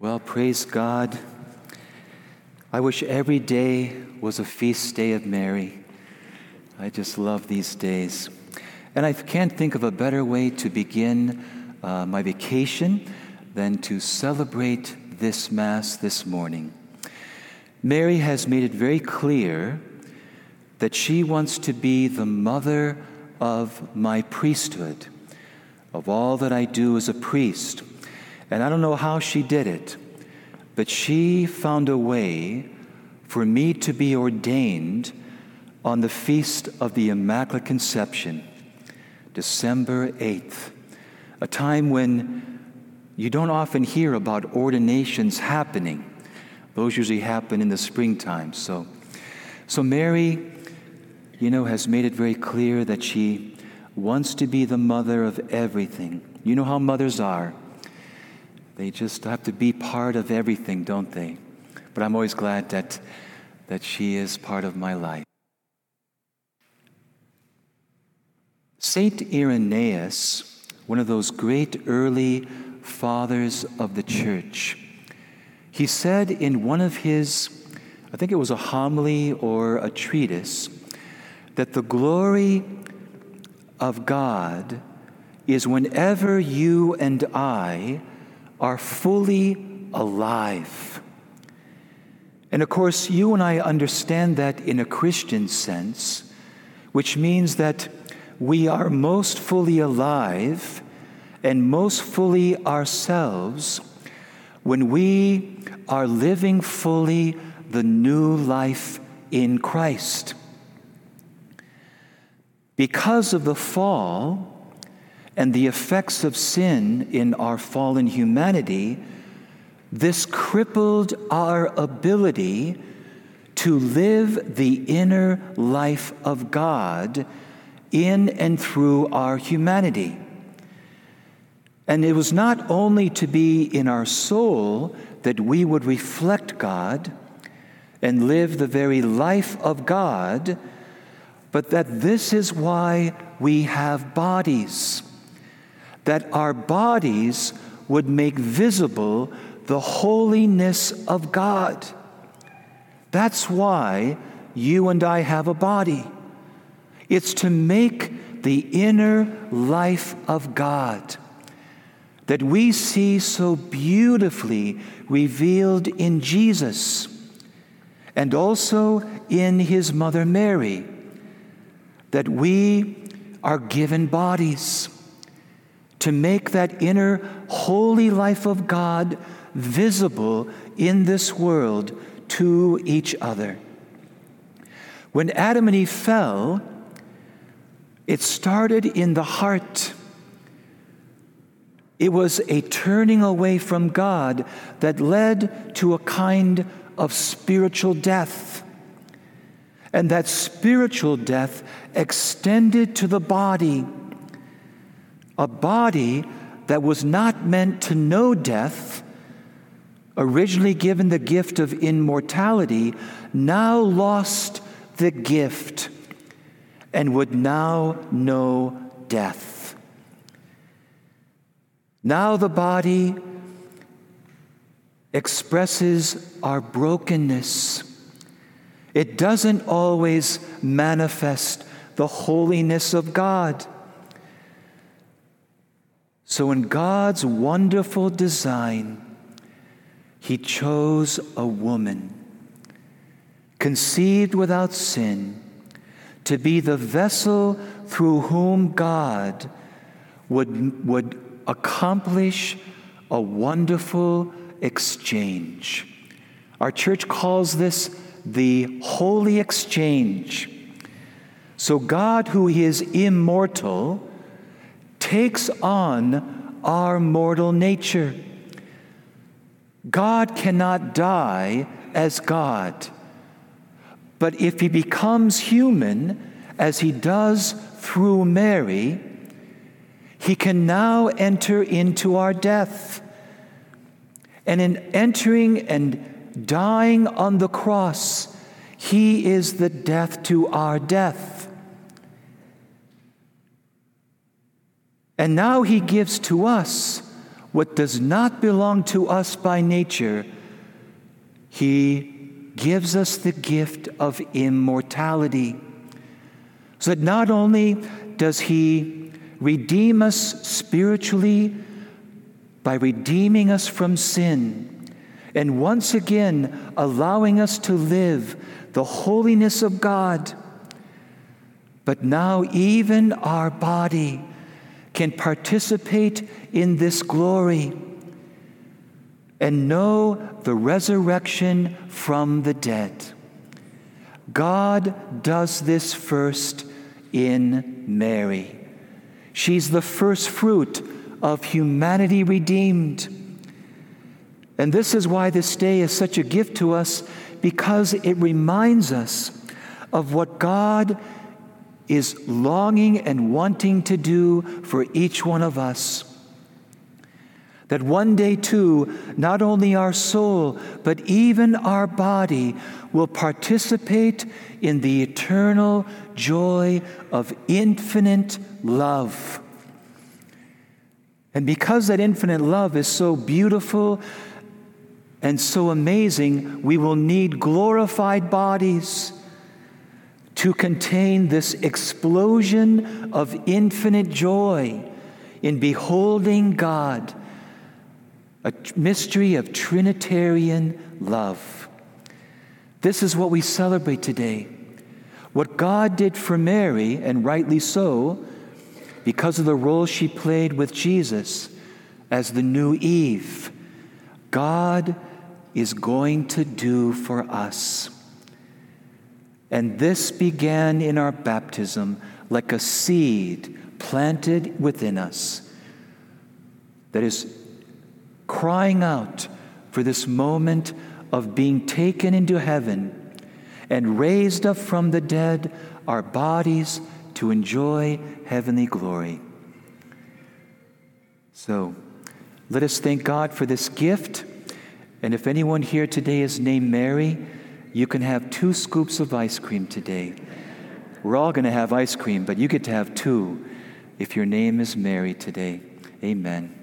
Well, praise God. I wish every day was a feast day of Mary. I just love these days. And I can't think of a better way to begin uh, my vacation than to celebrate this Mass this morning. Mary has made it very clear that she wants to be the mother of my priesthood, of all that I do as a priest. And I don't know how she did it, but she found a way for me to be ordained on the feast of the Immaculate Conception, December 8th, a time when you don't often hear about ordinations happening. Those usually happen in the springtime. So, so Mary, you know, has made it very clear that she wants to be the mother of everything. You know how mothers are. They just have to be part of everything, don't they? But I'm always glad that, that she is part of my life. Saint Irenaeus, one of those great early fathers of the church, he said in one of his, I think it was a homily or a treatise, that the glory of God is whenever you and I are fully alive. And of course, you and I understand that in a Christian sense, which means that we are most fully alive and most fully ourselves when we are living fully the new life in Christ. Because of the fall, and the effects of sin in our fallen humanity, this crippled our ability to live the inner life of God in and through our humanity. And it was not only to be in our soul that we would reflect God and live the very life of God, but that this is why we have bodies that our bodies would make visible the holiness of God. That's why you and I have a body. It's to make the inner life of God that we see so beautifully revealed in Jesus and also in his mother Mary, that we are given bodies to make that inner holy life of God visible in this world to each other. When Adam and Eve fell, it started in the heart. It was a turning away from God that led to a kind of spiritual death. And that spiritual death extended to the body a body that was not meant to know death, originally given the gift of immortality, now lost the gift and would now know death. Now the body expresses our brokenness. It doesn't always manifest the holiness of God. So, in God's wonderful design, He chose a woman, conceived without sin, to be the vessel through whom God would, would accomplish a wonderful exchange. Our church calls this the holy exchange. So, God, who is immortal, takes on our mortal nature. God cannot die as God. But if he becomes human, as he does through Mary, he can now enter into our death. And in entering and dying on the cross, he is the death to our death. And now he gives to us what does not belong to us by nature, He gives us the gift of immortality. So that not only does He redeem us spiritually by redeeming us from sin and once again allowing us to live the holiness of God, but now even our body can participate in this glory and know the resurrection from the dead. God does this first in Mary. She's the first fruit of humanity redeemed. And this is why this day is such a gift to us because it reminds us of what God is longing and wanting to do for each one of us. That one day, too, not only our soul, but even our body will participate in the eternal joy of infinite love. And because that infinite love is so beautiful and so amazing, we will need glorified bodies to contain this explosion of infinite joy in beholding God, a mystery of Trinitarian love. This is what we celebrate today. What God did for Mary, and rightly so, because of the role she played with Jesus as the new Eve, God is going to do for us. And this began in our baptism like a seed planted within us that is crying out for this moment of being taken into heaven and raised up from the dead, our bodies to enjoy heavenly glory. So, let us thank God for this gift. And if anyone here today is named Mary, you can have two scoops of ice cream today. We're all going to have ice cream, but you get to have two if your name is Mary today. Amen.